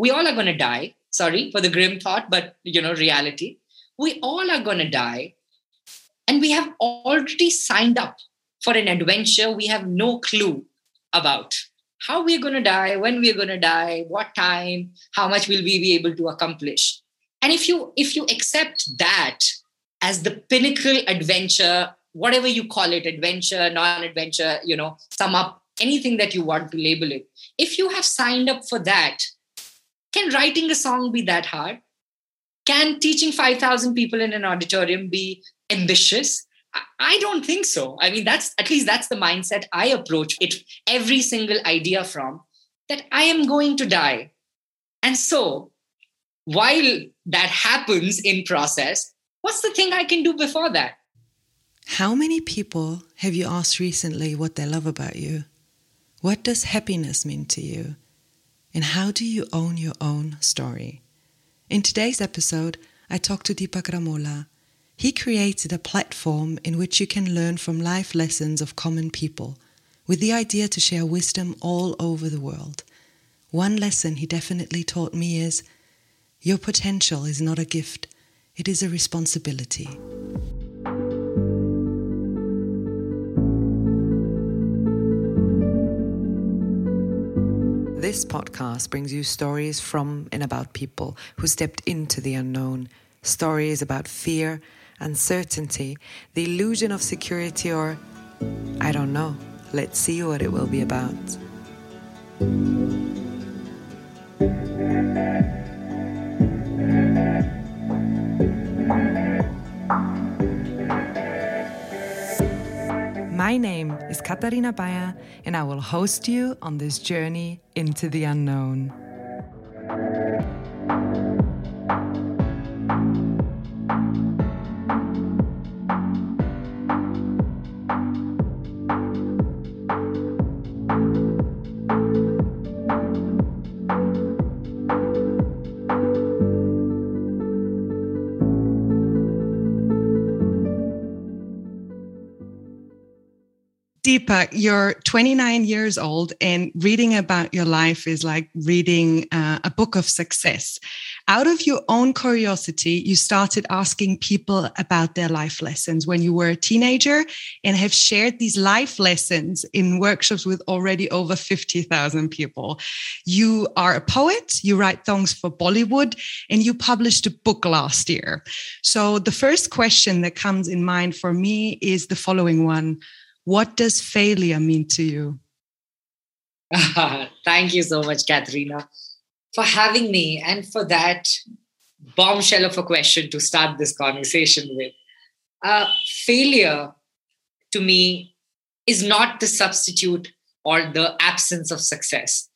we all are going to die. Sorry for the grim thought, but you know, reality. We all are going to die. And we have already signed up for an adventure we have no clue about how we're going to die, when we're going to die, what time, how much will we be able to accomplish. And if you if you accept that as the pinnacle adventure, whatever you call it, adventure, non-adventure, you know, sum up anything that you want to label it. If you have signed up for that, can writing a song be that hard? Can teaching 5,000 people in an auditorium be ambitious? I don't think so. I mean, that's at least that's the mindset I approach it every single idea from that I am going to die. And so while that happens in process, what's the thing I can do before that? How many people have you asked recently what they love about you? What does happiness mean to you? And how do you own your own story? In today's episode, I talked to Deepak Ramola. He created a platform in which you can learn from life lessons of common people, with the idea to share wisdom all over the world. One lesson he definitely taught me is your potential is not a gift, it is a responsibility. This podcast brings you stories from and about people who stepped into the unknown, stories about fear, uncertainty, the illusion of security, or I don't know. Let's see what it will be about. My name is Katarina Bayer, and I will host you on this journey into the unknown. Deepak, you're 29 years old, and reading about your life is like reading uh, a book of success. Out of your own curiosity, you started asking people about their life lessons when you were a teenager and have shared these life lessons in workshops with already over 50,000 people. You are a poet, you write songs for Bollywood, and you published a book last year. So, the first question that comes in mind for me is the following one what does failure mean to you? Thank you so much, Katharina, for having me and for that bombshell of a question to start this conversation with. Uh, failure to me is not the substitute or the absence of success.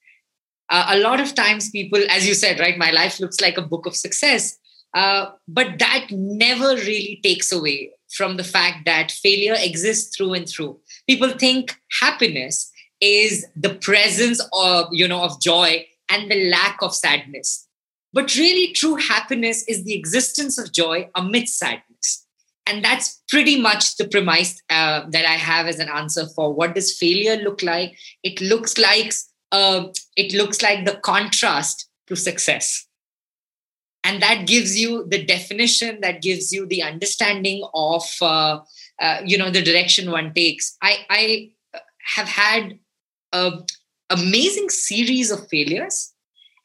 Uh, a lot of times, people, as you said, right, my life looks like a book of success, uh, but that never really takes away from the fact that failure exists through and through. People think happiness is the presence of you know of joy and the lack of sadness. But really true happiness is the existence of joy amidst sadness. And that's pretty much the premise uh, that i have as an answer for what does failure look like. It looks like uh, it looks like the contrast to success and that gives you the definition that gives you the understanding of uh, uh, you know the direction one takes. I i have had a amazing series of failures.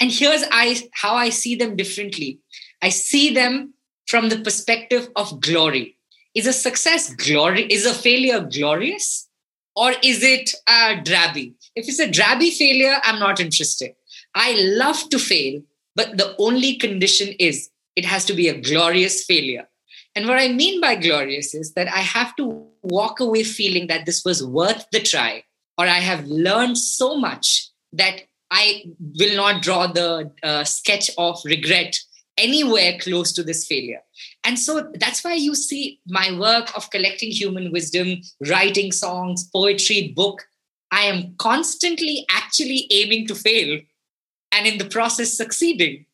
And here's i how i see them differently. I see them from the perspective of glory. Is a success glory is a failure glorious? Or is it drabby? If it's a drabby failure i'm not interested. I love to fail but the only condition is it has to be a glorious failure and what I mean by glorious is that I have to walk away feeling that this was worth the try, or I have learned so much that I will not draw the uh, sketch of regret anywhere close to this failure. And so that's why you see my work of collecting human wisdom, writing songs, poetry, book. I am constantly actually aiming to fail and in the process succeeding.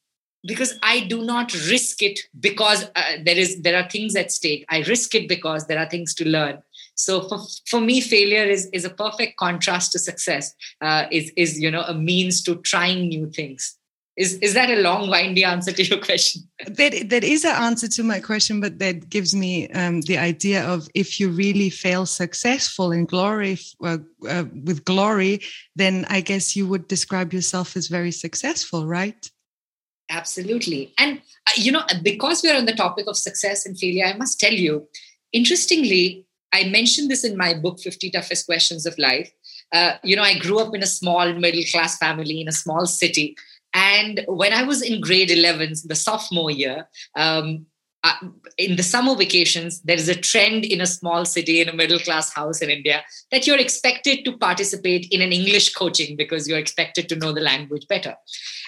Because i do not risk it because uh, there is there are things at stake. I risk it because there are things to learn. So for, for me failure is is a perfect contrast to success uh, is is you know a means to trying new things is is that a long windy answer to your question? That that is an answer to my question but that gives me um, the idea of if you really fail successful in glory uh, uh, with glory then i guess you would describe yourself as very successful right? Absolutely. And uh, you know because we're on the topic of success and failure i must tell you interestingly i mentioned this in my book 50 toughest questions of life. Uh, you know i grew up in a small middle class family in a small city and when I was in grade 11, the sophomore year, um, uh, in the summer vacations, there is a trend in a small city, in a middle class house in India, that you're expected to participate in an English coaching because you're expected to know the language better.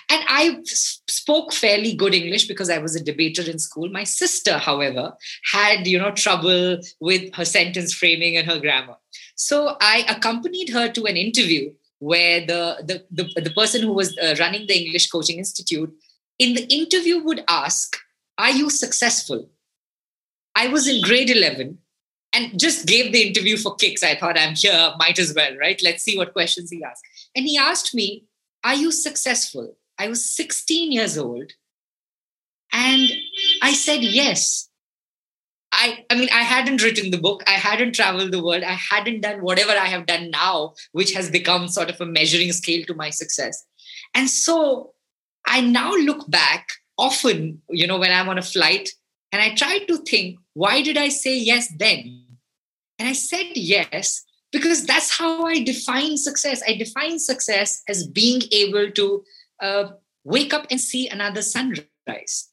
And I spoke fairly good English because I was a debater in school. My sister, however, had you know trouble with her sentence framing and her grammar. So I accompanied her to an interview where the, the, the, the person who was uh, running the English Coaching Institute in the interview would ask, Are you successful? I was in grade 11 and just gave the interview for kicks. I thought I'm here, might as well, right? Let's see what questions he asked. And he asked me, Are you successful? I was 16 years old. And I said, Yes. I, I mean, I hadn't written the book, I hadn't traveled the world, I hadn't done whatever I have done now, which has become sort of a measuring scale to my success. And so I now look back often, you know, when I'm on a flight and I try to think, why did I say yes then? And I said yes because that's how I define success. I define success as being able to uh, wake up and see another sunrise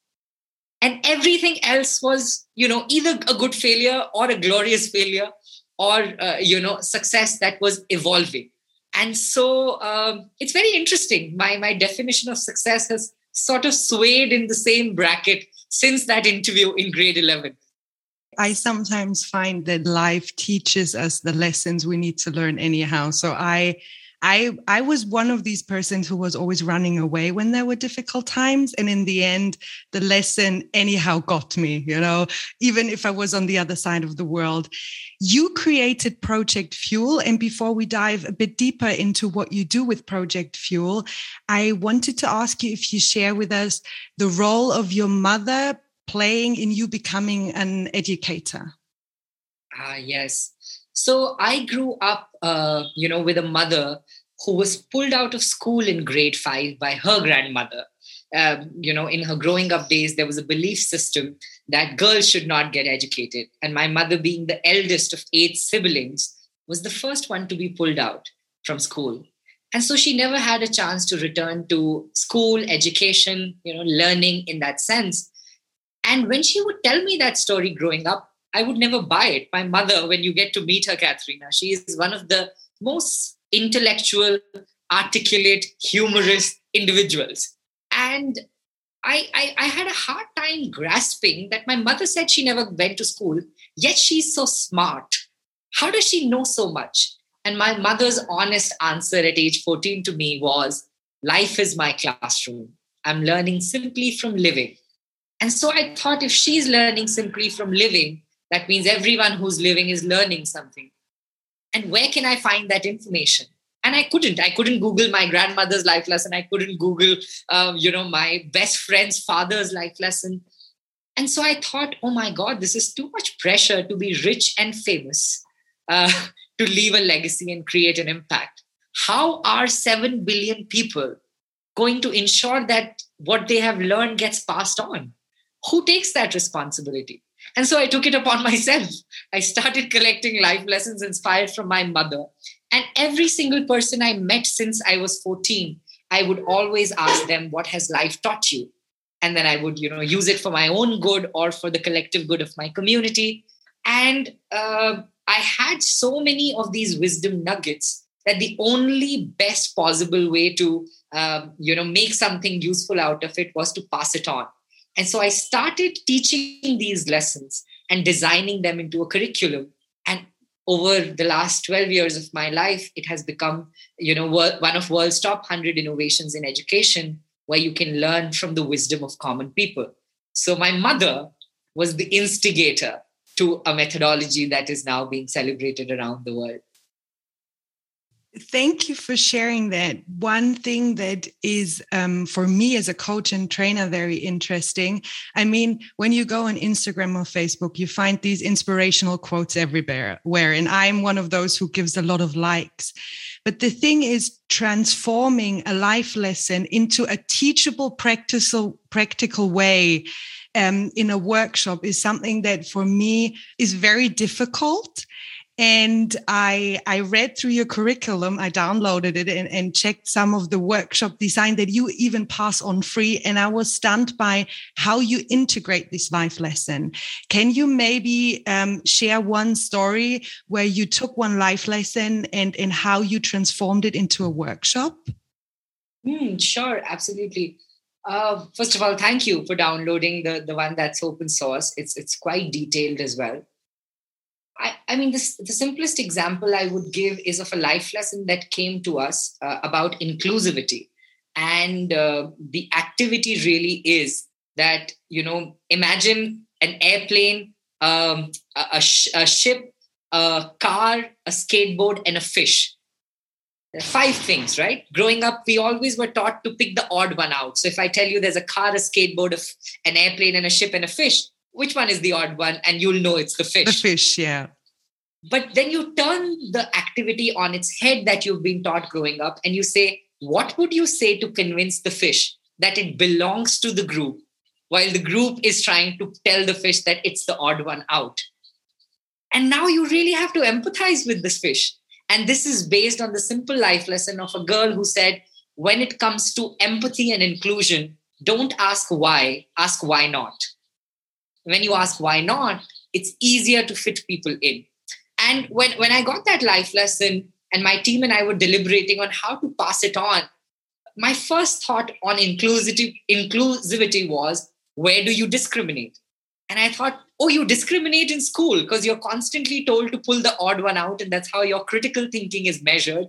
and everything else was you know either a good failure or a glorious failure or uh, you know success that was evolving. And so um, it's very interesting. My my definition of success has sort of swayed in the same bracket since that interview in grade 11 I sometimes find that life teaches us the lessons we need to learn anyhow. So I I I was one of these persons who was always running away when there were difficult times. And in the end the lesson anyhow got me you know even if I was on the other side of the world. You created project fuel. And before we dive a bit deeper into what you do with project fuel I wanted to ask you if you share with us the role of your mother playing in you becoming an educator. Ah yes. So I grew up, uh, you know, with a mother who was pulled out of school in grade five by her grandmother. Um, you know, in her growing up days, there was a belief system that girls should not get educated. And my mother, being the eldest of eight siblings, was the first one to be pulled out from school. And so she never had a chance to return to school, education, you know, learning in that sense. And when she would tell me that story growing up, I would never buy it. My mother, when you get to meet her, Katharina, she is one of the most intellectual, articulate, humorous individuals. And I, I, I, had a hard time grasping that my mother said she never went to school, yet she's so smart. How does she know so much? And my mother's honest answer at age 14 to me was Life is my classroom. I'm learning simply from living. And so I thought if she's learning simply from living, that means everyone who's living is learning something. And where can I find that information? And I couldn't. I couldn't Google my grandmother's life lesson. I couldn't Google, um, you know, my best friend's father's life lesson. And so I thought, oh my God, this is too much pressure to be rich and famous, uh, to leave a legacy and create an impact. How are 7 billion people going to ensure that what they have learned gets passed on? Who takes that responsibility? And so I took it upon myself. I started collecting life lessons inspired from my mother. And every single person I met since I was 14, I would always ask them, What has life taught you? And then I would, you know, use it for my own good or for the collective good of my community. And uh, I had so many of these wisdom nuggets that the only best possible way to, uh, you know, make something useful out of it was to pass it on. And so I started teaching these lessons and designing them into a curriculum. And over the last 12 years of my life, it has become, you know, one of world's top 100 innovations in education where you can learn from the wisdom of common people. So my mother was the instigator to a methodology that is now being celebrated around the world. Thank you for sharing that. One thing that is um, for me as a coach and trainer very interesting. I mean, when you go on Instagram or Facebook, you find these inspirational quotes everywhere. Where, and I'm one of those who gives a lot of likes. But the thing is, transforming a life lesson into a teachable, practical, practical way um, in a workshop is something that for me is very difficult and I I read through your curriculum. I downloaded it and, and checked some of the workshop design that you even pass on free. And I was stunned by how you integrate this life lesson. Can you maybe um, share one story where you took one life lesson and and how you transformed it into a workshop? Mm, sure, absolutely. Uh, first of all, thank you for downloading the the one that's open source. It's it's quite detailed as well. I, mean, this, the simplest example I would give is of a life lesson that came to us uh, about inclusivity. And uh, the activity really is that, you know, imagine an airplane, um, a, a, sh- a ship, a car, a skateboard, and a fish. Five things, right? Growing up, we always were taught to pick the odd one out. So if I tell you there's a car, a skateboard, an airplane, and a ship, and a fish, which one is the odd one and you'll know it's the fish the fish yeah but then you turn the activity on its head that you've been taught growing up and you say what would you say to convince the fish that it belongs to the group while the group is trying to tell the fish that it's the odd one out? And now you really have to empathize with this fish. And this is based on the simple life lesson of a girl who said when it comes to empathy and inclusion don't ask why ask why not. When you ask why not, it's easier to fit people in. And when, when I got that life lesson and my team and I were deliberating on how to pass it on, my first thought on inclusivity, inclusivity was where do you discriminate? And I thought, oh, you discriminate in school because you're constantly told to pull the odd one out, and that's how your critical thinking is measured.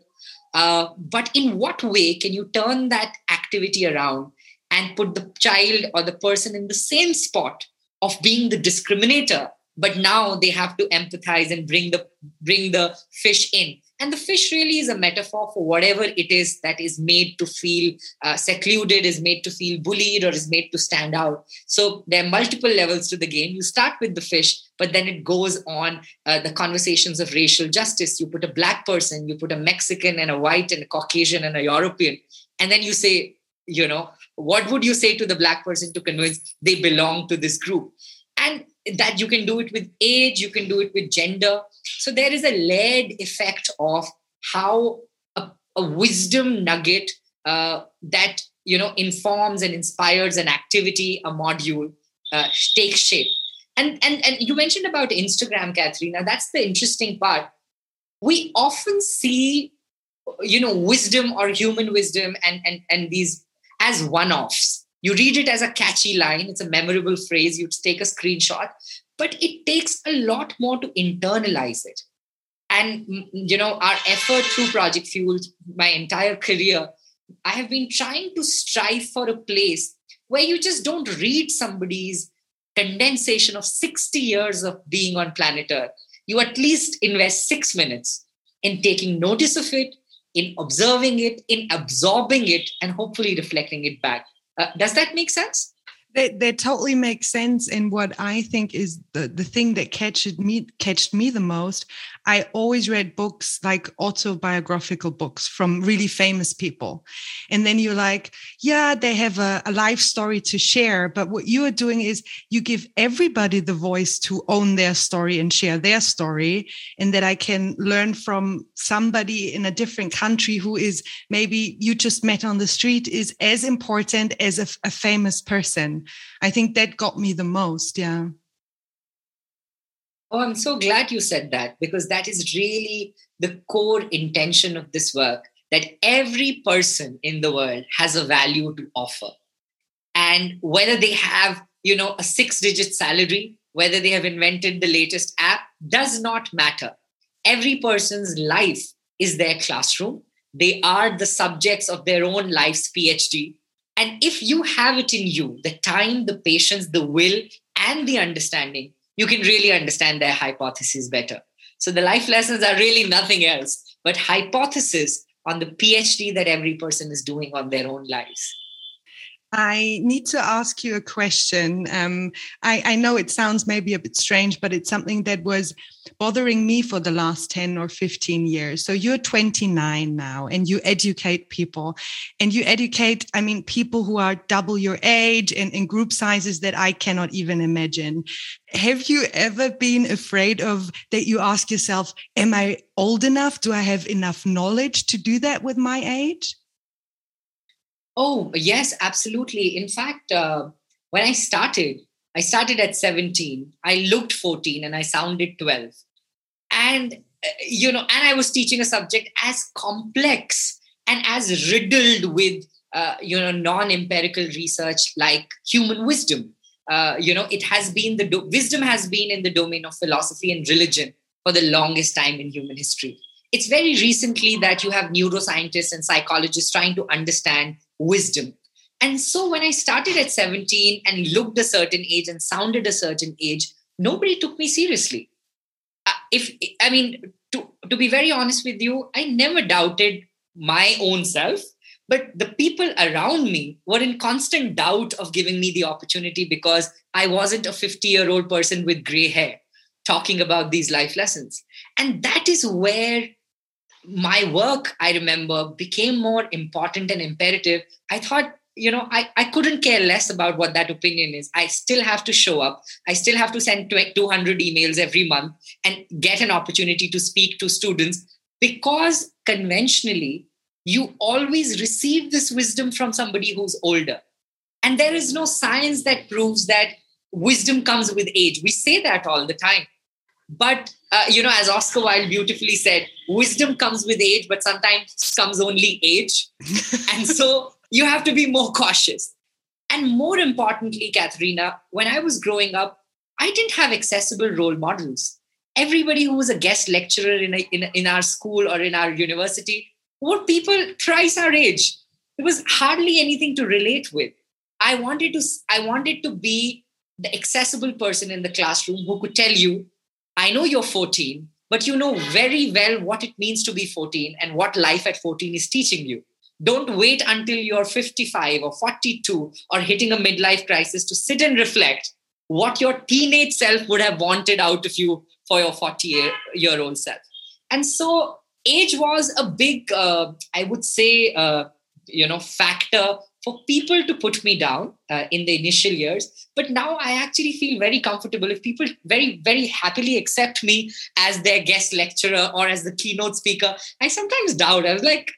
Uh, but in what way can you turn that activity around and put the child or the person in the same spot of being the discriminator but now they have to empathize and bring the bring the fish in. And the fish really is a metaphor for whatever it is that is made to feel uh, secluded is made to feel bullied or is made to stand out. So there are multiple levels to the game. You start with the fish but then it goes on uh, the conversations of racial justice. You put a black person you put a mexican and a white and a caucasian and a european and then you say you know what would you say to the black person to convince they belong to this group that you can do it with age you can do it with gender. So there is a layered effect of how a, a wisdom nugget uh, that you know informs and inspires an activity a module uh, takes shape. And and and you mentioned about instagram katharina that's the interesting part. We often see you know wisdom or human wisdom and and and these as one offs. You read it as a catchy line, it's a memorable phrase, you take a screenshot, but it takes a lot more to internalize it. And, mm, mm, you know, our effort through Project Fuel, my entire career, I have been trying to strive for a place where you just don't read somebody's condensation of 60 years of being on planet Earth. You at least invest six minutes in taking notice of it, in observing it, in absorbing it, and hopefully reflecting it back. Uh, does that make sense? That, that totally makes sense. And what I think is the, the thing that catched me catched me the most, I always read books like autobiographical books from really famous people. And then you're like, yeah, they have a, a life story to share. But what you are doing is you give everybody the voice to own their story and share their story. And that I can learn from somebody in a different country who is maybe you just met on the street is as important as a, a famous person. I think that got me the most. Yeah. Oh, I'm so glad you said that because that is really the core intention of this work that every person in the world has a value to offer. And whether they have, you know, a six digit salary, whether they have invented the latest app, does not matter. Every person's life is their classroom. They are the subjects of their own life's PhD. And if you have it in you, the time, the patience, the will, and the understanding, you can really understand their hypothesis better. So the life lessons are really nothing else but hypothesis on the PhD that every person is doing on their own lives. I need to ask you a question. Um, I, I, know it sounds maybe a bit strange, but it's something that was bothering me for the last 10 or 15 years. So you're 29 now and you educate people and you educate, I mean, people who are double your age and in group sizes that I cannot even imagine. Have you ever been afraid of that you ask yourself, am I old enough? Do I have enough knowledge to do that with my age? Oh, yes, absolutely. In fact, uh, when I started, I started at 17. I looked 14 and I sounded 12. And, uh, you know, and I was teaching a subject as complex and as riddled with, uh, you know, non empirical research like human wisdom. Uh, you know, it has been the do- wisdom has been in the domain of philosophy and religion for the longest time in human history. It's very recently that you have neuroscientists and psychologists trying to understand wisdom. And so when I started at 17 and looked a certain age and sounded a certain age, nobody took me seriously. Uh, if I mean, to, to be very honest with you, I never doubted my own self, but the people around me were in constant doubt of giving me the opportunity because I wasn't a 50 year old person with gray hair talking about these life lessons. And that is where my work, I remember, became more important and imperative. I thought, you know, I, I couldn't care less about what that opinion is. I still have to show up. I still have to send 200 emails every month and get an opportunity to speak to students because conventionally, you always receive this wisdom from somebody who's older. And there is no science that proves that wisdom comes with age. We say that all the time. But, uh, you know, as Oscar Wilde beautifully said, wisdom comes with age, but sometimes comes only age. and so you have to be more cautious. And more importantly, Katharina, when I was growing up, I didn't have accessible role models. Everybody who was a guest lecturer in, a, in, in our school or in our university were people thrice our age. There was hardly anything to relate with. I wanted to, I wanted to be the accessible person in the classroom who could tell you I know you're 14, but you know very well what it means to be 14 and what life at 14 is teaching you. Don't wait until you're 55 or 42 or hitting a midlife crisis to sit and reflect what your teenage self would have wanted out of you for your 40 year old self. And so age was a big, uh, I would say, uh, you know, factor for people to put me down uh, in the initial years. But now i actually feel very comfortable if people very very happily accept me as their guest lecturer or as the keynote speaker. I sometimes doubt. I was like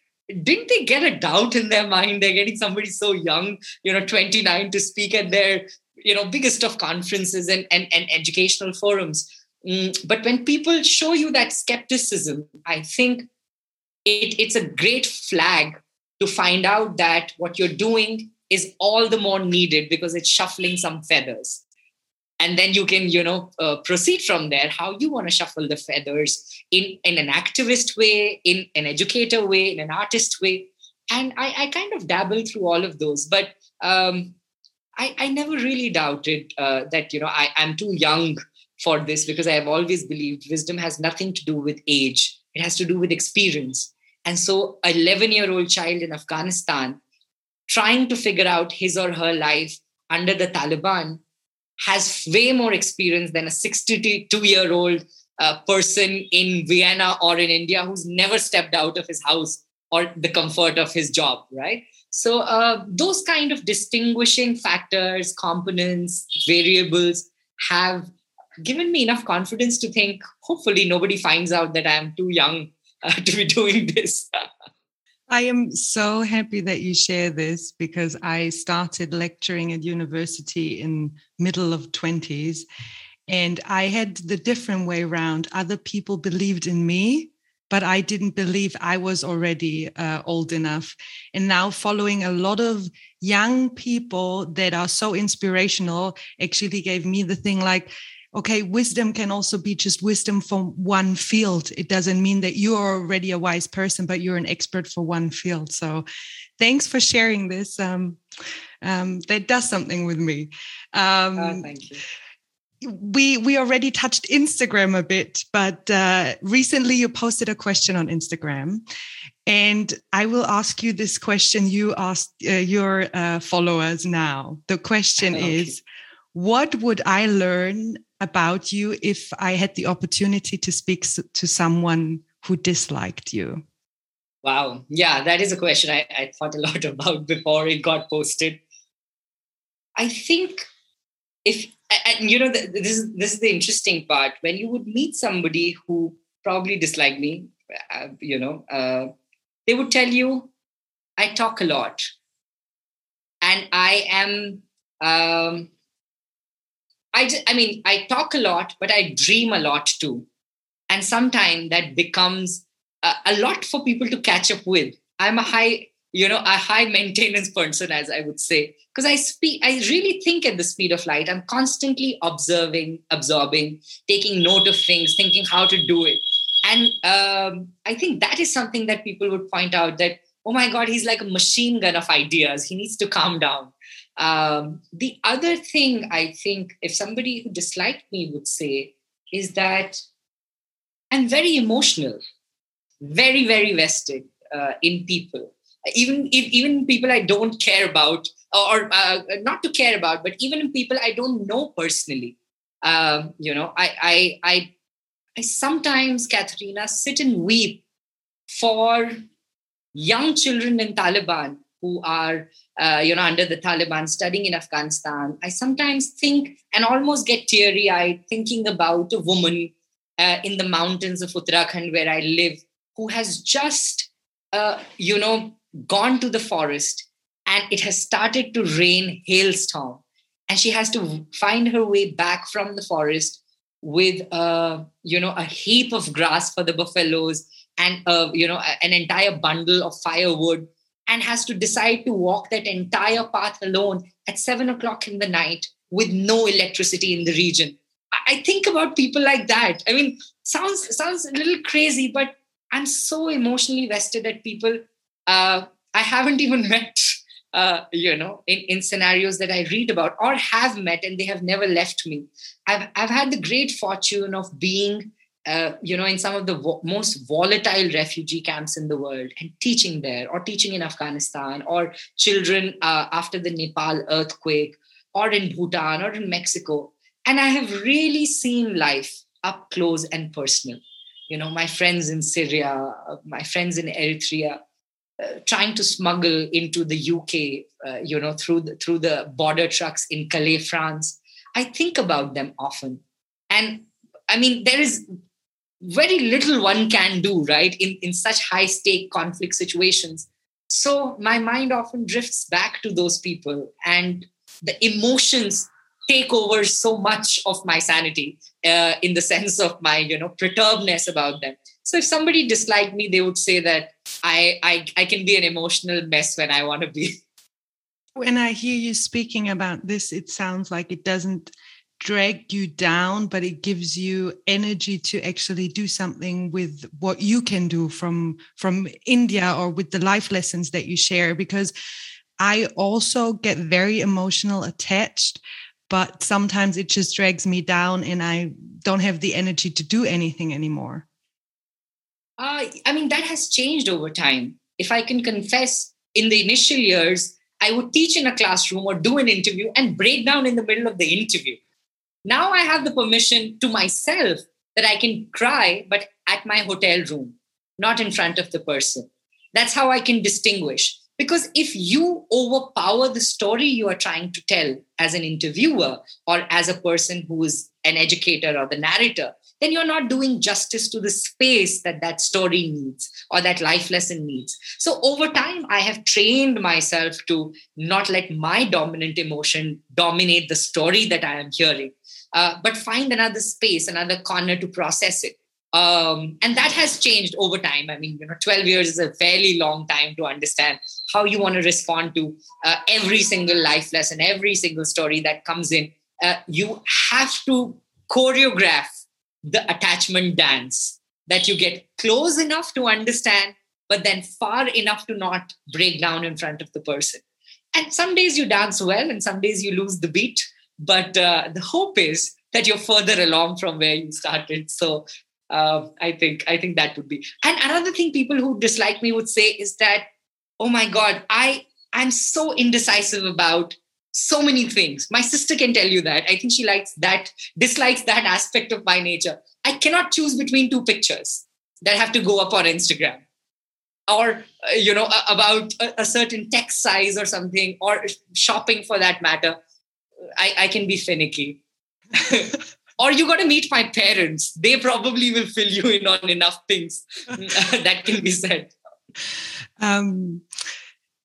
didn't they get a doubt in their mind? They're getting somebody so young you know 29 to speak at their you know biggest of conferences and and, and educational forums. Mm, but when people show you that skepticism i think it, it's a great flag to find out that what you're doing is all the more needed because it's shuffling some feathers. And then you can you know uh, proceed from there. How you want to shuffle the feathers in in an activist way in an educator way in an artist way. And i, I kind of dabble through all of those but um, I, I never really doubted uh, that you know I, i'm too young for this because i have always believed wisdom has nothing to do with age. It has to do with experience and so, a 11 year old child in Afghanistan trying to figure out his or her life under the Taliban has way more experience than a 62 year old uh, person in Vienna or in India who's never stepped out of his house or the comfort of his job, right? So, uh, those kind of distinguishing factors, components, variables have given me enough confidence to think hopefully nobody finds out that I'm too young uh, to be doing this. I am so happy that you share this because I started lecturing at university in middle of 20s and I had the different way around. Other people believed in me, but I didn't believe I was already uh, old enough. And now following a lot of young people that are so inspirational actually gave me the thing like, okay, wisdom can also be just wisdom from one field. It doesn't mean that you are already a wise person, but you're an expert for one field. So thanks for sharing this. Um, um, that does something with me. Um, oh, thank you. we we already touched Instagram a bit, but uh, recently you posted a question on Instagram, and I will ask you this question. You asked uh, your uh, followers now. The question okay. is, what would I learn about you if I had the opportunity to speak to someone who disliked you? Wow, yeah, that is a question I, I thought a lot about before it got posted. I think if and you know this is this is the interesting part when you would meet somebody who probably disliked me uh, you know uh, they would tell you i talk a lot and i am um, I, I mean i talk a lot but i dream a lot too. And sometimes that becomes a, a lot for people to catch up with. I'm a high you know a high maintenance person as i would say because i speak i really think at the speed of light. I'm constantly observing absorbing taking note of things thinking how to do it. And um, i think that is something that people would point out that oh my god he's like a machine gun of ideas. He needs to calm down um, the other thing i think if somebody who disliked me would say is that i'm very emotional very very vested uh, in people even if, even people I don't care about, or uh, not to care about, but even people I don't know personally. Um, you know, I, I I I sometimes, Katharina, sit and weep for young children in Taliban who are, uh, you know, under the Taliban studying in Afghanistan. I sometimes think and almost get teary eyed thinking about a woman uh, in the mountains of Uttarakhand where I live who has just, uh, you know, gone to the forest and it has started to rain hailstorm and she has to find her way back from the forest with a you know a heap of grass for the buffaloes and a, you know an entire bundle of firewood and has to decide to walk that entire path alone at seven o'clock in the night with no electricity in the region i think about people like that i mean sounds sounds a little crazy but i'm so emotionally vested at people uh, I haven't even met, uh, you know, in, in scenarios that I read about or have met and they have never left me. I've, I've had the great fortune of being, uh, you know, in some of the vo- most volatile refugee camps in the world and teaching there or teaching in Afghanistan or children uh, after the Nepal earthquake or in Bhutan or in Mexico. And I have really seen life up close and personal. You know, my friends in Syria, uh, my friends in Eritrea, uh, trying to smuggle into the UK, uh, you know, through the, through the border trucks in Calais, France. I think about them often, and I mean, there is very little one can do, right, in in such high stake conflict situations. So my mind often drifts back to those people, and the emotions take over so much of my sanity uh, in the sense of my you know perturbedness about them so if somebody disliked me they would say that I, I I can be an emotional mess when I want to be. When I hear you speaking about this, it sounds like it doesn't drag you down, but it gives you energy to actually do something with what you can do from from India or with the life lessons that you share. Because I also get very emotional attached, but sometimes it just drags me down and I don't have the energy to do anything anymore. Uh, I mean, that has changed over time. If I can confess, in the initial years, I would teach in a classroom or do an interview and break down in the middle of the interview. Now I have the permission to myself that I can cry, but at my hotel room, not in front of the person. That's how I can distinguish. Because if you overpower the story you are trying to tell as an interviewer or as a person who is an educator or the narrator, then you're not doing justice to the space that that story needs or that life lesson needs. So over time, I have trained myself to not let my dominant emotion dominate the story that I am hearing, uh, but find another space, another corner to process it. Um, and that has changed over time. I mean, you know, 12 years is a fairly long time to understand how you want to respond to uh, every single life lesson, every single story that comes in. Uh, you have to choreograph the attachment dance that you get close enough to understand, but then far enough to not break down in front of the person. And some days you dance well, and some days you lose the beat. But uh, the hope is that you're further along from where you started. So uh, I think I think that would be. And another thing people who dislike me would say is that, oh my God, I I'm so indecisive about so many things. My sister can tell you that. I think she likes that, dislikes that aspect of my nature. I cannot choose between two pictures that have to go up on Instagram or uh, you know about a, a, certain text size or something or shopping for that matter i, I can be finicky. Or you got to meet my parents. They probably will fill you in on enough things that can be said. Um,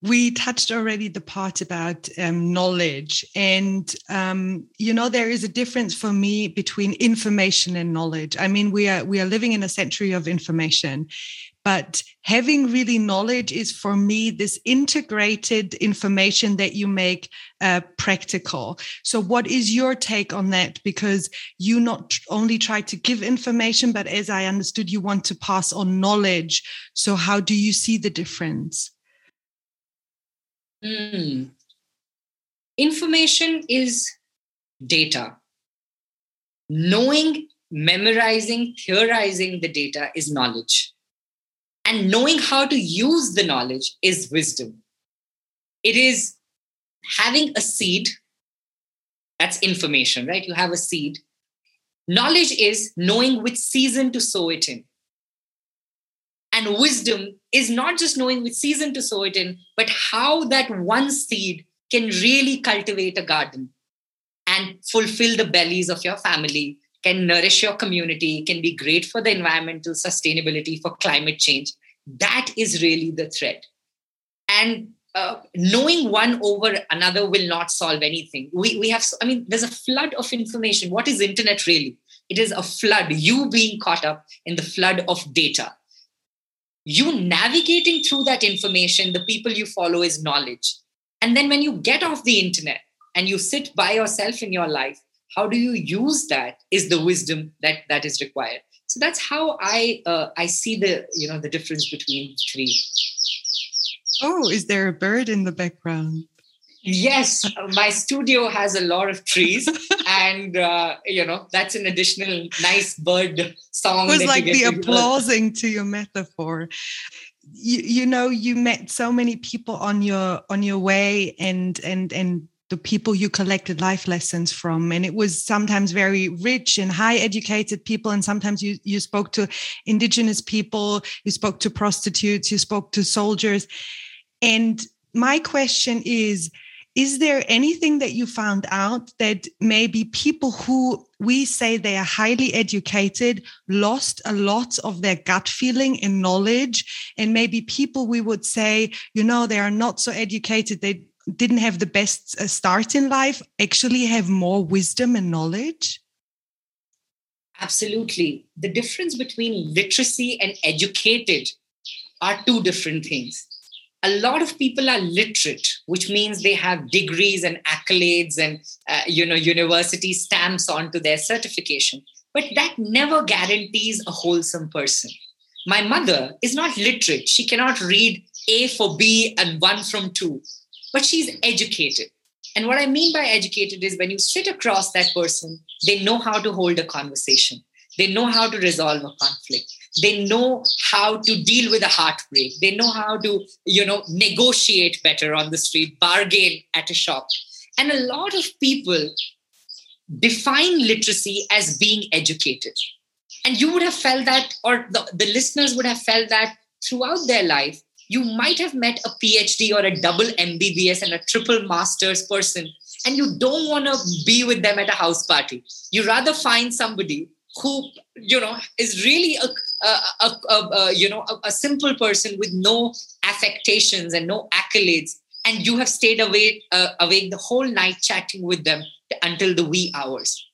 we touched already the part about um, knowledge. And um, you know there is a difference for me between information and knowledge. I mean we are we are living in a century of information but having really knowledge is for me this integrated information that you make uh, practical. So what is your take on that? Because you not only try to give information but as i understood you want to pass on knowledge. So how do you see the difference? Mm. information is data. Knowing memorizing theorizing the data is knowledge and knowing how to use the knowledge is wisdom. It is having a seed, that's information, right? You have a seed. Knowledge is knowing which season to sow it in. And wisdom is not just knowing which season to sow it in, but how that one seed can really cultivate a garden and fulfill the bellies of your family can nourish your community, can be great for the environmental sustainability, for climate change. That is really the thread. And uh, knowing one over another will not solve anything. We, we have, I mean, there's a flood of information. What is internet really? It is a flood, you being caught up in the flood of data. You navigating through that information, the people you follow is knowledge. And then when you get off the internet and you sit by yourself in your life, how do you use that is the wisdom that that is required. So that's how i uh, i see the you know the difference between three. Oh is there a bird in the background? Yes my studio has a lot of trees and uh, you know that's an additional nice bird song it was like the applauding to your metaphor. You, you know you met so many people on your on your way and and and the people you collected life lessons from. And it was sometimes very rich and high educated people. And sometimes you you spoke to indigenous people you spoke to prostitutes you spoke to soldiers. And my question is is there anything that you found out that maybe people who we say they are highly educated lost a lot of their gut feeling and knowledge? And maybe people we would say you know they are not so educated they didn't have the best uh, start in life actually have more wisdom and knowledge? Absolutely. The difference between literacy and educated are two different things. A lot of people are literate, which means they have degrees and accolades and uh, you know university stamps onto their certification. But that never guarantees a wholesome person. My mother is not literate. She cannot read A for B and one from two but she's educated. And what I mean by educated is when you sit across that person, they know how to hold a conversation. They know how to resolve a conflict. They know how to deal with a heartbreak. They know how to, you know, negotiate better on the street, bargain at a shop. And a lot of people define literacy as being educated. And you would have felt that, or the, the listeners would have felt that throughout their life you might have met a PhD or a double MBBS and a triple master's person, and you don't want to be with them at a house party. You rather find somebody who you know is really a, a, a, a you know a, simple person with no affectations and no accolades, and you have stayed awake uh, awake the whole night chatting with them until the wee hours.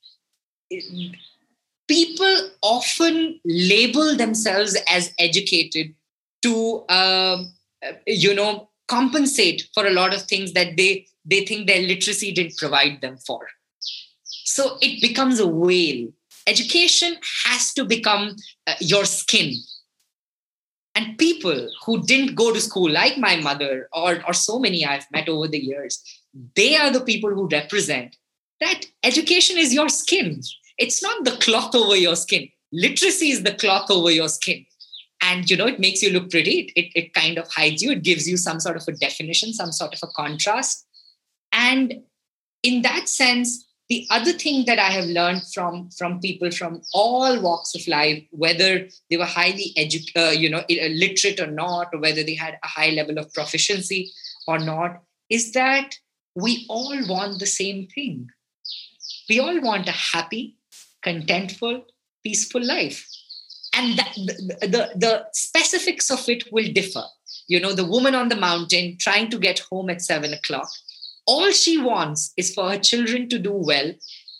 People often label themselves as educated to um, you know compensate for a lot of things that they they think their literacy didn't provide them for so it becomes a whale education has to become uh, your skin and people who didn't go to school like my mother or, or so many i've met over the years they are the people who represent that education is your skin it's not the cloth over your skin. Literacy is the cloth over your skin. And you know, it makes you look pretty. It, it kind of hides you. It gives you some sort of a definition, some sort of a contrast. And in that sense, the other thing that I have learned from from people from all walks of life, whether they were highly edu- uh, you know, literate or not, or whether they had a high level of proficiency or not, is that we all want the same thing. We all want a happy, contentful, peaceful life. And that, the, the, the specifics of it will differ. You know, the woman on the mountain trying to get home at seven o'clock, all she wants is for her children to do well,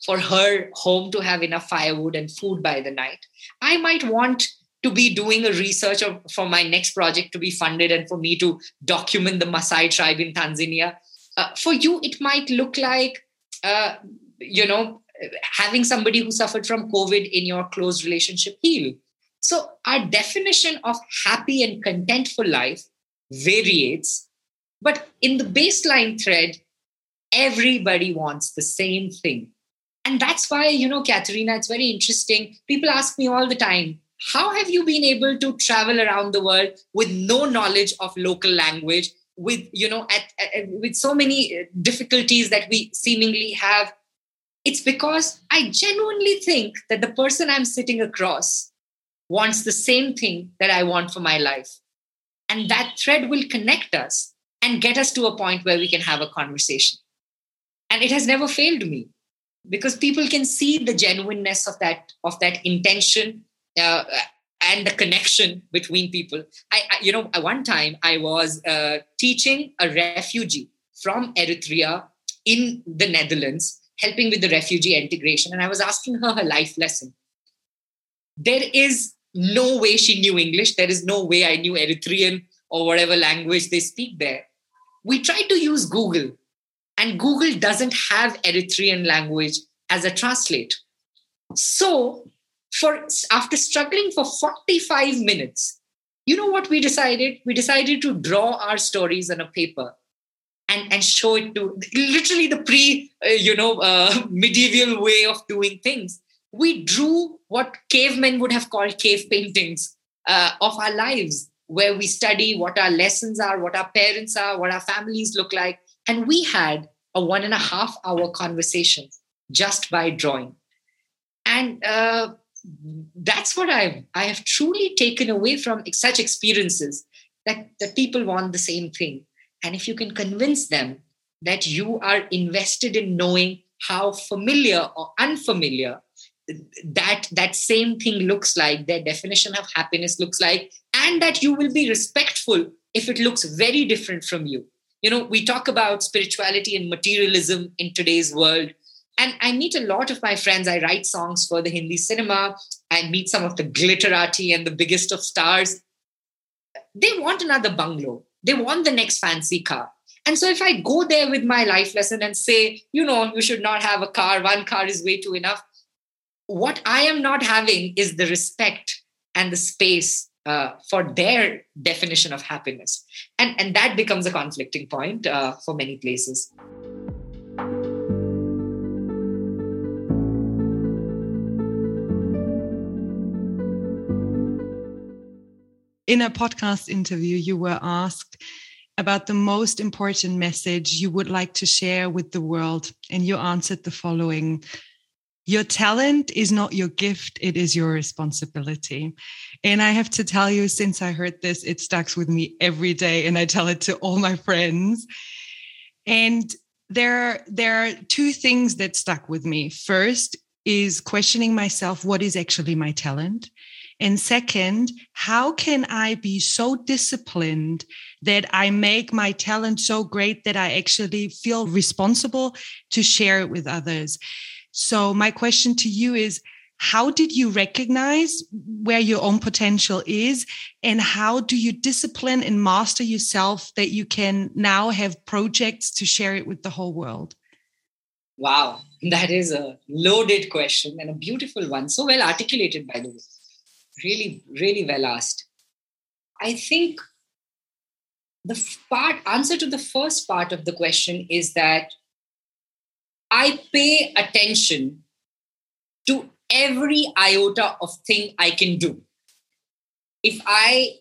for her home to have enough firewood and food by the night. I might want to be doing a research of, for my next project to be funded and for me to document the Maasai tribe in Tanzania. Uh, for you, it might look like, uh, you know, having somebody who suffered from COVID in your close relationship heal. So, our definition of happy and contentful life varies, but in the baseline thread, everybody wants the same thing. And that's why, you know, Katharina, it's very interesting. People ask me all the time, how have you been able to travel around the world with no knowledge of local language with you know at, at, with so many uh, difficulties that we seemingly have it's because i genuinely think that the person i'm sitting across wants the same thing that i want for my life and that thread will connect us and get us to a point where we can have a conversation and it has never failed me because people can see the genuineness of that of that intention uh, and the connection between people. I, I, you know, one time I was uh, teaching a refugee from Eritrea in the Netherlands, helping with the refugee integration, and I was asking her her life lesson. There is no way she knew English. There is no way I knew Eritrean or whatever language they speak there. We tried to use Google, and Google doesn't have Eritrean language as a translate. So for after struggling for 45 minutes you know what we decided we decided to draw our stories on a paper and and show it to literally the pre uh, you know uh, medieval way of doing things we drew what cavemen would have called cave paintings uh, of our lives where we study what our lessons are what our parents are what our families look like and we had a one and a half hour conversation just by drawing and uh, that's what I've I have truly taken away from such experiences that that people want the same thing. And if you can convince them that you are invested in knowing how familiar or unfamiliar that that same thing looks like their definition of happiness looks like and that you will be respectful if it looks very different from you you know we talk about spirituality and materialism in today's world and I meet a lot of my friends. I write songs for the Hindi cinema. I meet some of the glitterati and the biggest of stars. They want another bungalow. They want the next fancy car. And so if I go there with my life lesson and say, you know, you should not have a car, one car is way too enough. What I am not having is the respect and the space uh, for their definition of happiness. And, and that becomes a conflicting point uh, for many places. in a podcast interview, you were asked about the most important message you would like to share with the world. And you answered the following Your talent is not your gift, it is your responsibility. And I have to tell you, since I heard this, it stuck with me every day, and I tell it to all my friends. And there, there are two things that stuck with me. First is questioning myself what is actually my talent? And second, how can I be so disciplined that I make my talent so great that I actually feel responsible to share it with others? So, my question to you is how did you recognize where your own potential is? And how do you discipline and master yourself that you can now have projects to share it with the whole world? Wow, that is a loaded question and a beautiful one. So well articulated, by the way really, really well asked. I think the part answer to the first part of the question is that I pay attention to every iota of thing I can do. If I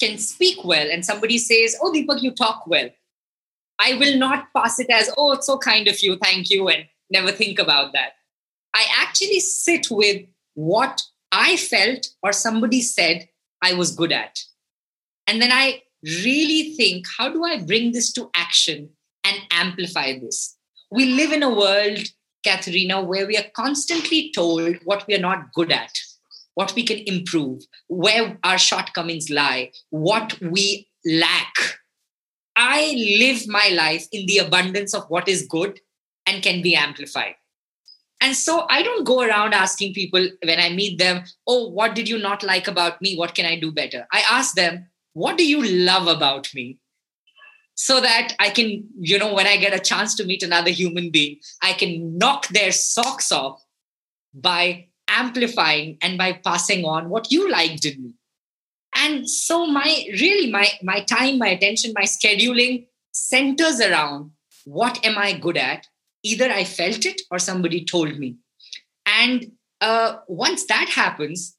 can speak well and somebody says, Oh, Deepak, you talk well, I will not pass it as, Oh, it's so kind of you, thank you, and never think about that. I actually sit with what I felt or somebody said I was good at. And then I really think, how do I bring this to action and amplify this? We live in a world, Katharina, where we are constantly told what we are not good at, what we can improve, where our shortcomings lie, what we lack. I live my life in the abundance of what is good and can be amplified. And so I don't go around asking people when I meet them, oh, what did you not like about me? What can I do better? I ask them, what do you love about me? So that I can, you know, when I get a chance to meet another human being, I can knock their socks off by amplifying and by passing on what you liked in me. And so my really my my time, my attention, my scheduling centers around what am I good at either I felt it or somebody told me. And uh, once that happens,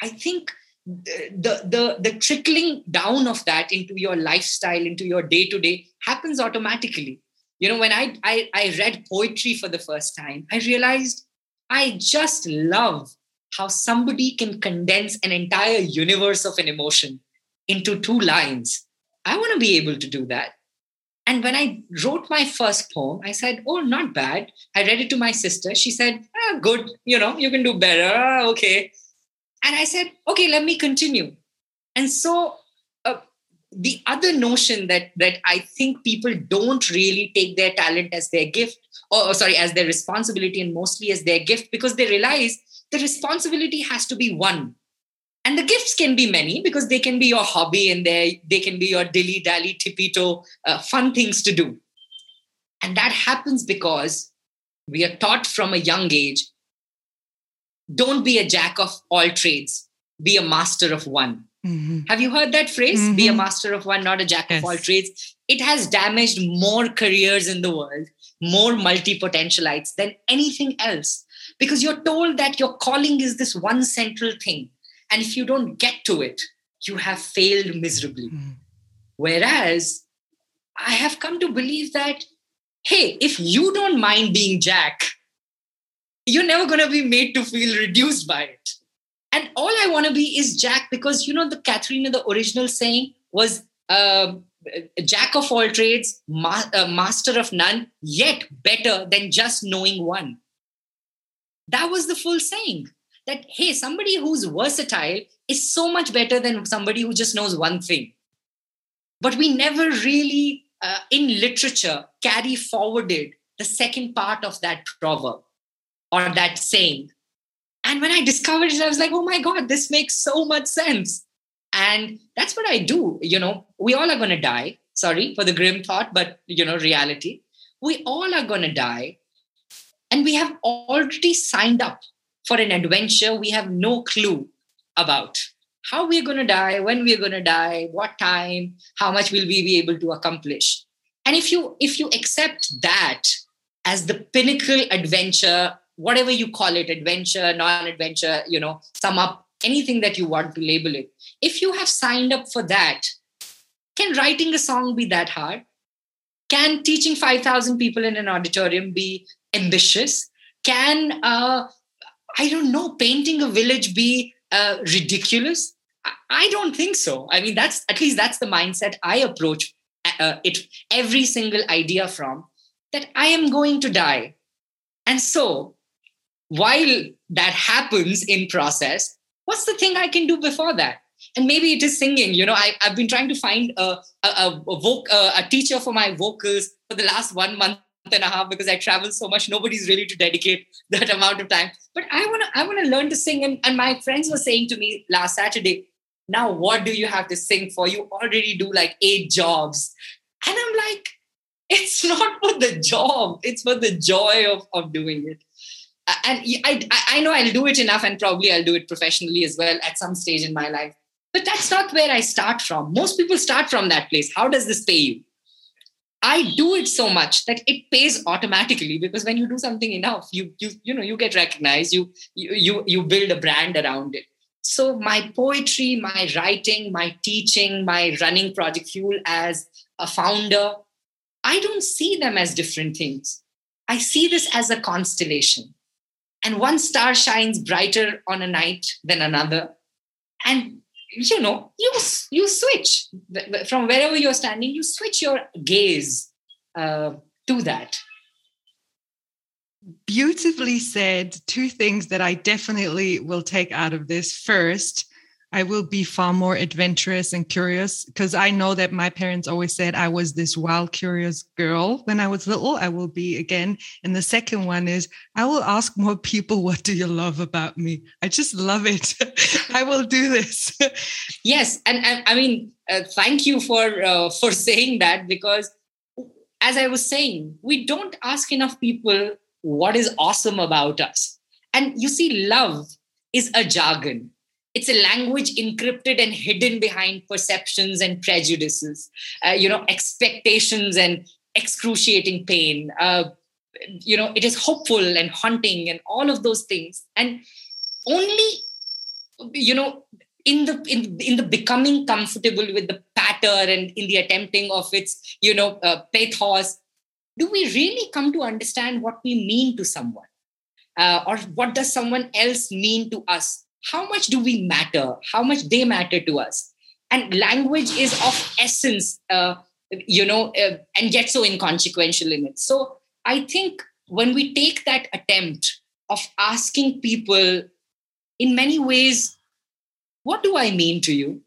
I think the, the the trickling down of that into your lifestyle, into your day to day, happens automatically. You know, when I, I I read poetry for the first time, I realized I just love how somebody can condense an entire universe of an emotion into two lines. I want to be able to do that. And when I wrote my first poem, I said, Oh, not bad. I read it to my sister. She said, ah, Good, you know, you can do better. Ah, okay. And I said, Okay, let me continue. And so uh, the other notion that that I think people don't really take their talent as their gift, or sorry, as their responsibility, and mostly as their gift, because they realize the responsibility has to be one and the gifts can be many because they can be your hobby and they, they can be your dilly dally tippito uh, fun things to do and that happens because we are taught from a young age don't be a jack of all trades be a master of one mm-hmm. have you heard that phrase mm-hmm. be a mm-hmm. master of one not a jack yes. of all trades it has damaged more careers in the world more multi-potentialites than anything else because you're told that your calling is this one central thing and if you don't get to it, you have failed miserably. Mm. Whereas I have come to believe that, hey, if you don't mind being Jack, you're never going to be made to feel reduced by it. And all I want to be is Jack because, you know, the Katharina, the original saying was uh, Jack of all trades, ma- uh, master of none, yet better than just knowing one. That was the full saying that hey somebody who's versatile is so much better than somebody who just knows one thing but we never really uh, in literature carry forwarded the second part of that proverb or that saying and when i discovered it i was like oh my god this makes so much sense. And that's what i do you know. We all are going to die. Sorry for the grim thought but you know reality. We all are going to die. And we have already signed up for an adventure we have no clue about. How we're going to die when we're going to die what time how much will we be able to accomplish? And if you if you accept that as the pinnacle adventure whatever you call it adventure non-adventure you know sum up anything that you want to label it if you have signed up for that can writing a song be that hard can teaching 5000 people in an auditorium be ambitious can uh, I don't know, painting a village be uh, ridiculous? I don't think so. I mean, that's at least that's the mindset I approach uh, it every single idea from that I am going to die. And so, while that happens in process, what's the thing I can do before that? And maybe it is singing. You know, I, have been trying to find a a, a, a, a teacher for my vocals for the last one month and a half because I travel so much. Nobody's really to dedicate that amount of time. But I wanna I wanna learn to sing. And, and my friends were saying to me last Saturday, now what do you have to sing for? You already do like eight jobs. And I'm like, it's not for the job, it's for the joy of, of doing it. And I, I know I'll do it enough and probably I'll do it professionally as well at some stage in my life. But that's not where I start from. Most people start from that place. How does this pay you? I do it so much that it pays automatically because when you do something enough, you you you know you get recognized. You you you, you build a brand around it. So my poetry, my writing, my teaching, my running Project Fuel as a founder, I don't see them as different things. I see this as a constellation. And one star shines brighter on a night than another. And you know, you you switch from wherever you're standing, you switch your gaze uh, to that beautifully said. Two things that I definitely will take out of this. First, I will be far more adventurous and curious because I know that my parents always said I was this wild, curious girl when I was little. I will be again. And the second one is I will ask more people, What do you love about me? I just love it. I will do this. yes. And, and I mean, uh, thank you for, uh, for saying that because as I was saying, we don't ask enough people what is awesome about us. And you see, love is a jargon. It's a language encrypted and hidden behind perceptions and prejudices, uh, you know, expectations and excruciating pain. Uh, you know, it is hopeful and haunting and all of those things. And only, you know, in the in, in the becoming comfortable with the patter and in the attempting of its, you know, uh, pathos do we really come to understand what we mean to someone? Uh, or what does someone else mean to us? How much do we matter? How much they matter to us? And language is of essence, uh, you know, uh, and yet so inconsequential in it. So I think when we take that attempt of asking people in many ways, what do I mean to you?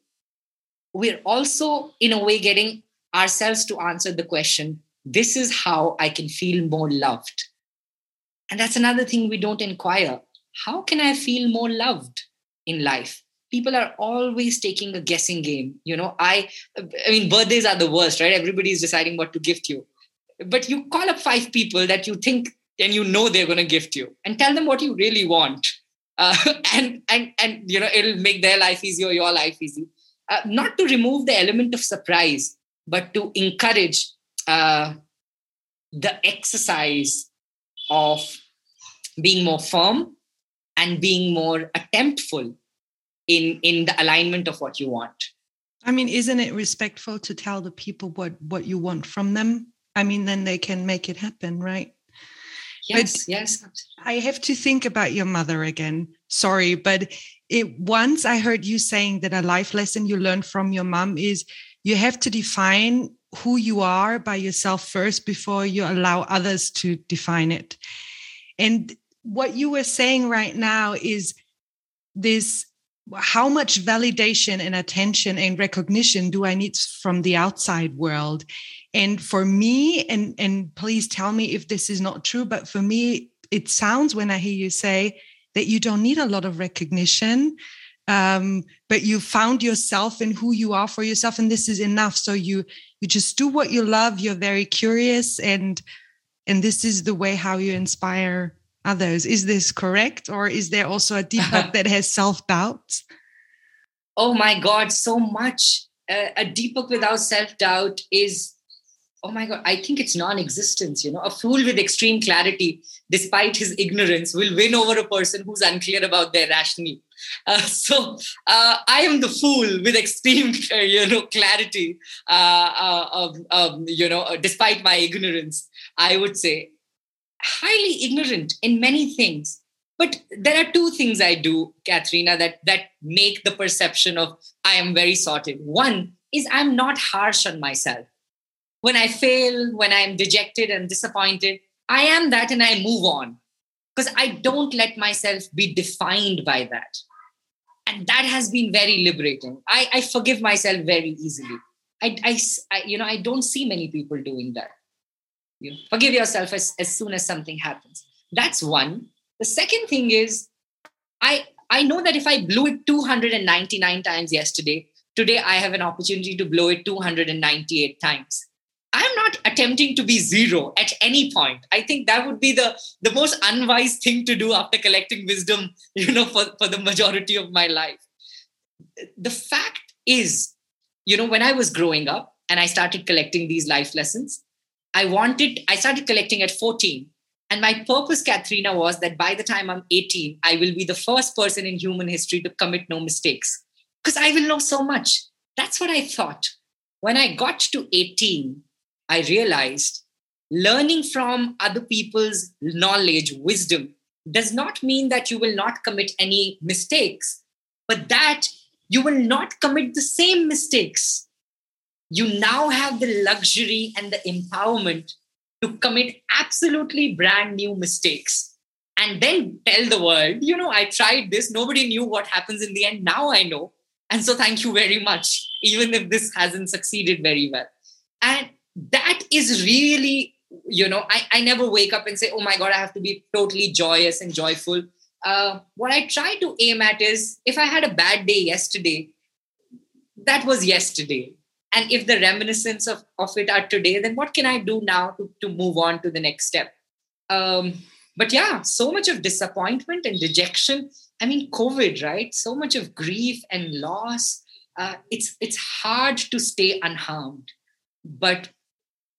We're also, in a way, getting ourselves to answer the question this is how I can feel more loved. And that's another thing we don't inquire. How can I feel more loved in life? People are always taking a guessing game. You know, I I mean, birthdays are the worst, right? Everybody is deciding what to gift you. But you call up five people that you think and you know they're going to gift you and tell them what you really want. Uh, and and and you know it'll make their life easier, your life easy. Uh, not to remove the element of surprise, but to encourage uh, the exercise of being more firm and being more attemptful in in the alignment of what you want. I mean isn't it respectful to tell the people what what you want from them? I mean then they can make it happen right? Yes but yes i have to think about your mother again. Sorry but it once i heard you saying that a life lesson you learned from your mom is you have to define who you are by yourself first before you allow others to define it. And what you were saying right now is this how much validation and attention and recognition do I need from the outside world? And for me, and, and please tell me if this is not true, but for me, it sounds when I hear you say that you don't need a lot of recognition um, but you found yourself and who you are for yourself and this is enough so you you just do what you love you're very curious and and this is the way how you inspire others. Is this correct? Or is there also a deepak that has self-doubt? Oh my god so much. Uh, a deepak without self-doubt is oh my god i think it's non-existence you know. A fool with extreme clarity despite his ignorance will win over a person who's unclear about their rationale. Uh, so uh, I am the fool with extreme, uh, you know, clarity. Uh, uh, you know, uh, despite my ignorance, I would say highly ignorant in many things. But there are two things I do, Katharina, that that make the perception of I am very sorted. One is I'm not harsh on myself. When I fail, when I'm dejected and disappointed, I am that and I move on because I don't let myself be defined by that and that has been very liberating i, I forgive myself very easily I, I, I, you know i don't see many people doing that you forgive yourself as, as soon as something happens that's one the second thing is i i know that if i blew it 299 times yesterday today i have an opportunity to blow it 298 times I'm not attempting to be zero at any point. I think that would be the, the most unwise thing to do after collecting wisdom, you know, for, for the majority of my life. The fact is, you know, when I was growing up and I started collecting these life lessons, I wanted, I started collecting at 14. And my purpose, Katharina, was that by the time I'm 18, I will be the first person in human history to commit no mistakes because I will know so much. That's what I thought. When I got to 18, I realized learning from other people's knowledge, wisdom, does not mean that you will not commit any mistakes, but that you will not commit the same mistakes. You now have the luxury and the empowerment to commit absolutely brand new mistakes and then tell the world, you know, I tried this, nobody knew what happens in the end. Now I know. And so thank you very much, even if this hasn't succeeded very well. And that is really, you know, I, I never wake up and say, oh my God, I have to be totally joyous and joyful. Uh, what I try to aim at is if I had a bad day yesterday, that was yesterday. And if the reminiscence of, of it are today, then what can I do now to, to move on to the next step? Um, but yeah, so much of disappointment and dejection. I mean, COVID, right? So much of grief and loss. Uh, it's it's hard to stay unharmed. But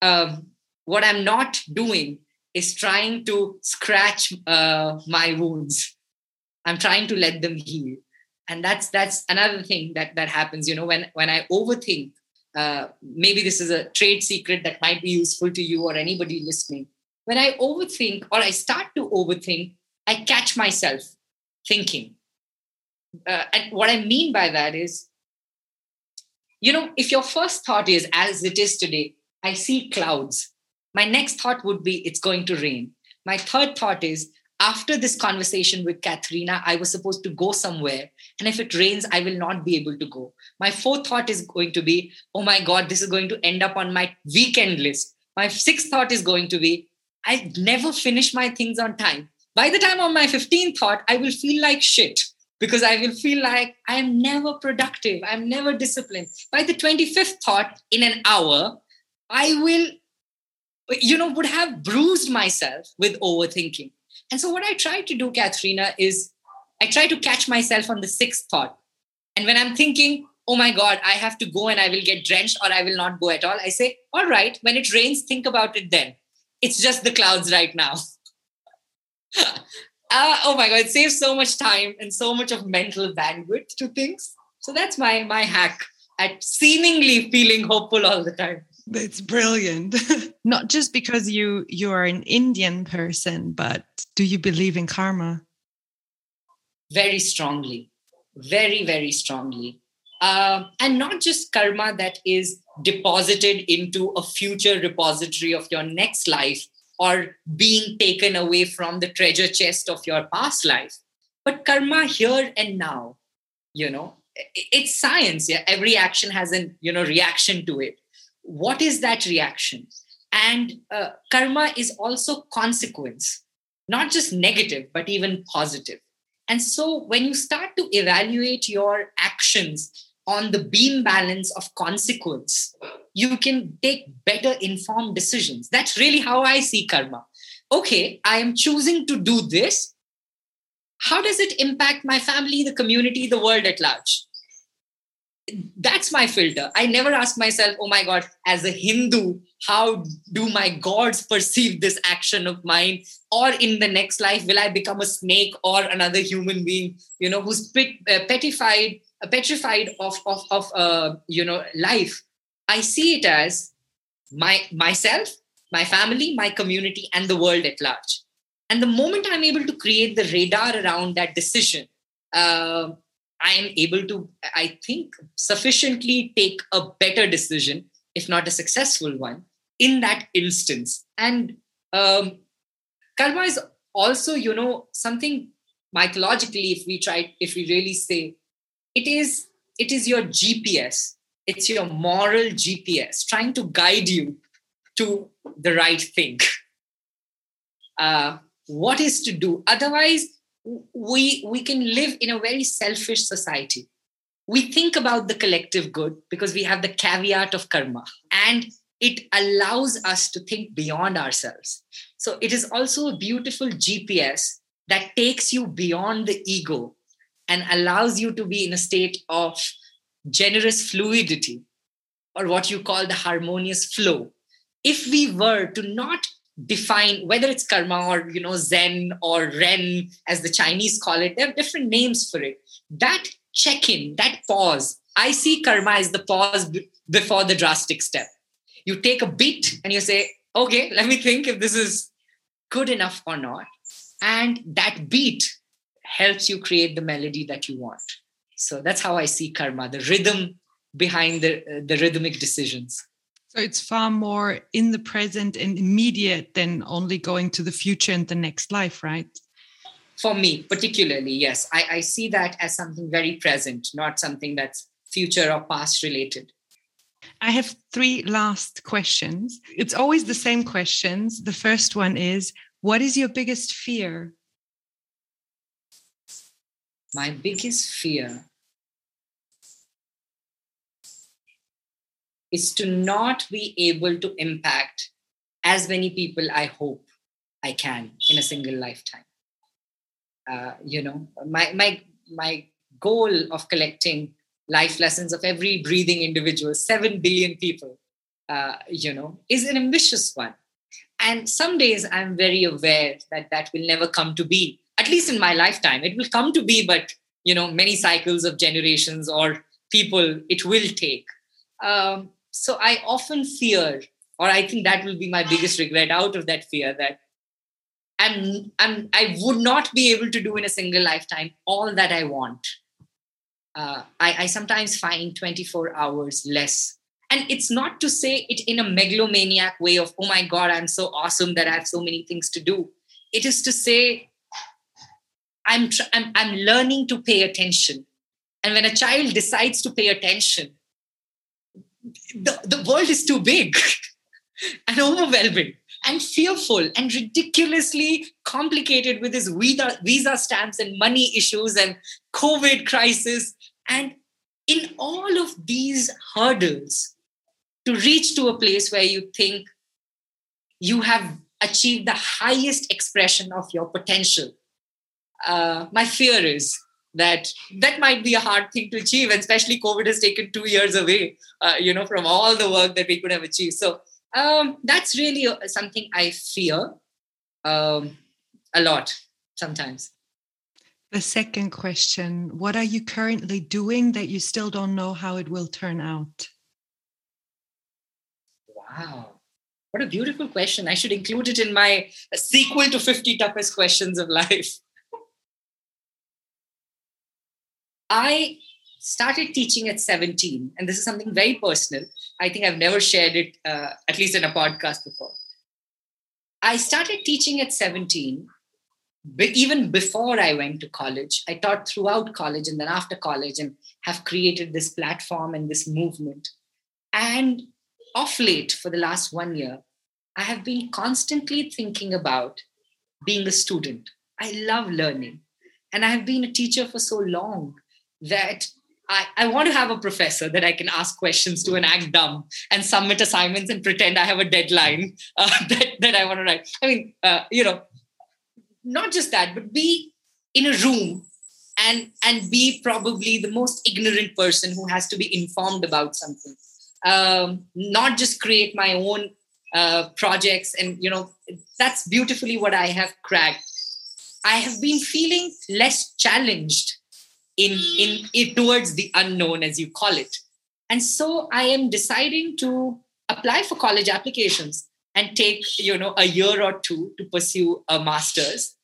um, what I'm not doing is trying to scratch uh, my wounds. I'm trying to let them heal, and that's that's another thing that that happens. You know, when when I overthink, uh, maybe this is a trade secret that might be useful to you or anybody listening. When I overthink or I start to overthink, I catch myself thinking. Uh, and what I mean by that is, you know, if your first thought is, as it is today, I see clouds, my next thought would be, it's going to rain. My third thought is, after this conversation with Katharina, I was supposed to go somewhere. And if it rains, I will not be able to go. My fourth thought is going to be, oh my God, this is going to end up on my weekend list. My sixth thought is going to be, I never finish my things on time. By the time on my 15th thought, I will feel like shit because I will feel like I am never productive. I'm never disciplined. By the 25th thought, in an hour, I will, you know, would have bruised myself with overthinking. And so, what I try to do, Katharina, is I try to catch myself on the sixth thought. And when I'm thinking, oh my God, I have to go and I will get drenched or I will not go at all, I say, all right, when it rains, think about it then. It's just the clouds right now. uh, oh my God, it saves so much time and so much of mental bandwidth to things. So that's my my hack at seemingly feeling hopeful all the time. That's brilliant. Not just because you you are an Indian person, but do you believe in karma? Very strongly, very very strongly, uh, and not just karma that is deposited into a future repository of your next life or being taken away from the treasure chest of your past life, but karma here and now. You know, it's science. Yeah, every action has an you know reaction to it what is that reaction? And uh, karma is also consequence not just negative but even positive. And so when you start to evaluate your actions on the beam balance of consequence you can take better informed decisions. That's really how i see karma. Okay i am choosing to do this. How does it impact my family the community the world at large that's my filter. I never ask myself, oh my God, as a Hindu, how do my gods perceive this action of mine? Or in the next life, will I become a snake or another human being, you know, who's pet, uh, petrified, uh, petrified of, of, of uh, you know, life? I see it as my myself, my family, my community, and the world at large. And the moment I'm able to create the radar around that decision, uh, I am able to, I think, sufficiently take a better decision, if not a successful one, in that instance. And um, karma is also, you know, something mythologically, if we try, if we really say, it is, it is your GPS. It's your moral GPS trying to guide you to the right thing. Uh, what is to do? Otherwise, we we can live in a very selfish society. We think about the collective good because we have the caveat of karma and it allows us to think beyond ourselves. So it is also a beautiful gps that takes you beyond the ego and allows you to be in a state of generous fluidity or what you call the harmonious flow. If we were to not define whether it's karma or you know zen or ren as the chinese call it there are different names for it. That check in that pause. I see karma as the pause b- before the drastic step. You take a beat and you say okay let me think if this is good enough or not. And that beat helps you create the melody that you want. So that's how i see karma the rhythm behind the uh, the rhythmic decisions so it's far more in the present and immediate than only going to the future and the next life, right? For me, particularly, yes. I, I see that as something very present, not something that's future or past related. I have three last questions. It's always the same questions. The first one is What is your biggest fear? My biggest fear is to not be able to impact as many people I hope I can in a single lifetime. Uh, you know, my my my goal of collecting life lessons of every breathing individual, seven billion people, uh, you know, is an ambitious one. And some days I'm very aware that that will never come to be. At least in my lifetime, it will come to be, but you know, many cycles of generations or people it will take. Um, so I often fear, or I think that will be my biggest regret out of that fear that I'm, I'm I would not be able to do in a single lifetime all that I want. Uh, I, I sometimes find 24 hours less. And it's not to say it in a megalomaniac way of, oh my God, I'm so awesome that I have so many things to do. It is to say, I'm, tr- I'm, I'm learning to pay attention. And when a child decides to pay attention, the, the world is too big and overwhelming and fearful and ridiculously complicated with his visa, visa stamps and money issues and COVID crisis. And in all of these hurdles, to reach to a place where you think you have achieved the highest expression of your potential, uh, my fear is that that might be a hard thing to achieve especially covid has taken two years away uh, you know from all the work that we could have achieved. So um, that's really something i fear um, a lot sometimes. The second question what are you currently doing that you still don't know how it will turn out? Wow. What a beautiful question. I should include it in my sequel to 50 toughest questions of life I started teaching at 17, and this is something very personal. I think I've never shared it, uh, at least in a podcast before. I started teaching at 17, but even before I went to college. I taught throughout college and then after college, and have created this platform and this movement. And off late, for the last one year, I have been constantly thinking about being a student. I love learning. And I have been a teacher for so long that I, I want to have a professor that I can ask questions to and act dumb and submit assignments and pretend I have a deadline uh, that, that I want to write. I mean, uh, you know, not just that, but be in a room and and be probably the most ignorant person who has to be informed about something. Um, not just create my own uh, projects and you know that's beautifully what I have cracked. I have been feeling less challenged in, in, in towards the unknown as you call it. And so i am deciding to apply for college applications and take you know a year or two to pursue a master's.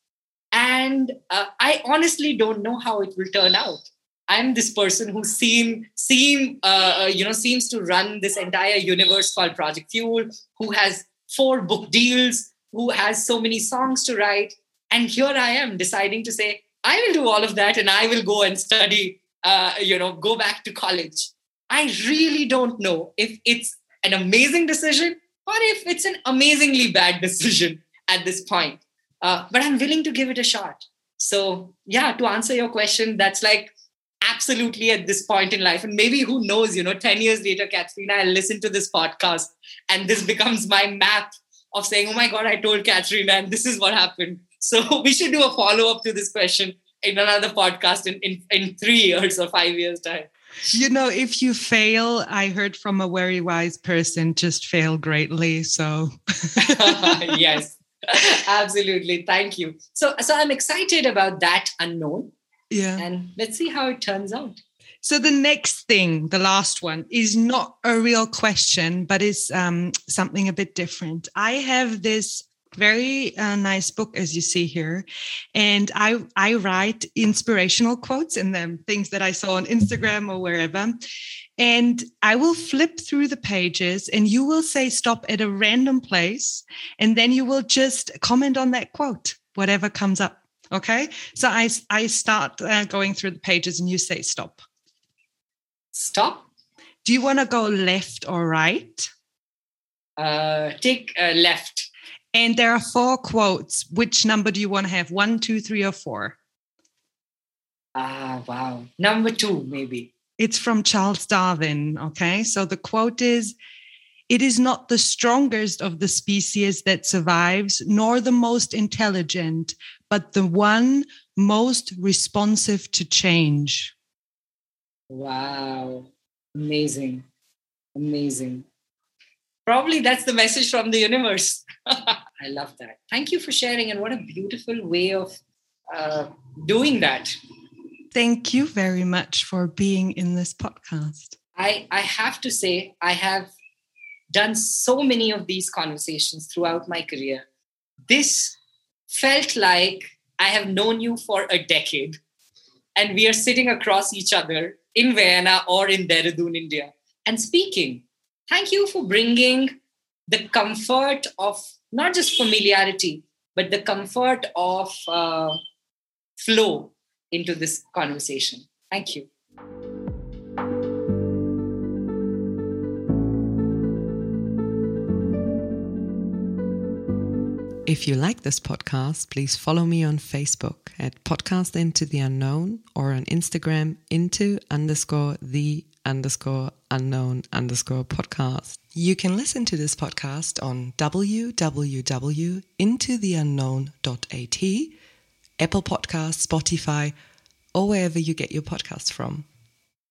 And uh, i honestly don't know how it will turn out. I'm this person who seem seem uh, uh, you know seems to run this entire universe called project fuel who has four book deals who has so many songs to write. And here i am deciding to say I will do all of that and I will go and study, uh, you know, go back to college. I really don't know if it's an amazing decision or if it's an amazingly bad decision at this point. Uh, but I'm willing to give it a shot. So, yeah, to answer your question, that's like absolutely at this point in life. And maybe who knows, you know, 10 years later, Katharina, I'll listen to this podcast and this becomes my map of saying, oh my God, I told Katharina and this is what happened. So we should do a follow up to this question in another podcast in, in, in three years or five years' time. you know, if you fail, I heard from a very wise person, just fail greatly. So, yes, absolutely. Thank you. So, so I'm excited about that unknown. Yeah. And let's see how it turns out. So the next thing, the last one, is not a real question, but is um, something a bit different. I have this very uh, nice book as you see here. And i i write inspirational quotes in them things that i saw on instagram or wherever. And i will flip through the pages and you will say stop at a random place and then you will just comment on that quote whatever comes up okay? So i i start uh, going through the pages and you say stop. Stop? Do you want to go left or right? Uh take uh, left and there are four quotes. Which number do you want to have? One, two, three, or four? Ah, wow. Number two, maybe. It's from Charles Darwin. Okay. So the quote is It is not the strongest of the species that survives, nor the most intelligent, but the one most responsive to change. Wow. Amazing. Amazing. Probably that's the message from the universe. I love that. Thank you for sharing, and what a beautiful way of uh, doing that. Thank you very much for being in this podcast. I, I have to say, I have done so many of these conversations throughout my career. This felt like I have known you for a decade, and we are sitting across each other in Vienna or in Dehradun, India, and speaking. Thank you for bringing the comfort of not just familiarity, but the comfort of uh, flow into this conversation. Thank you. If you like this podcast, please follow me on Facebook at Podcast Into the Unknown or on Instagram into underscore the underscore unknown underscore podcast. You can listen to this podcast on www.intotheunknown.at, Apple Podcasts, Spotify, or wherever you get your podcasts from.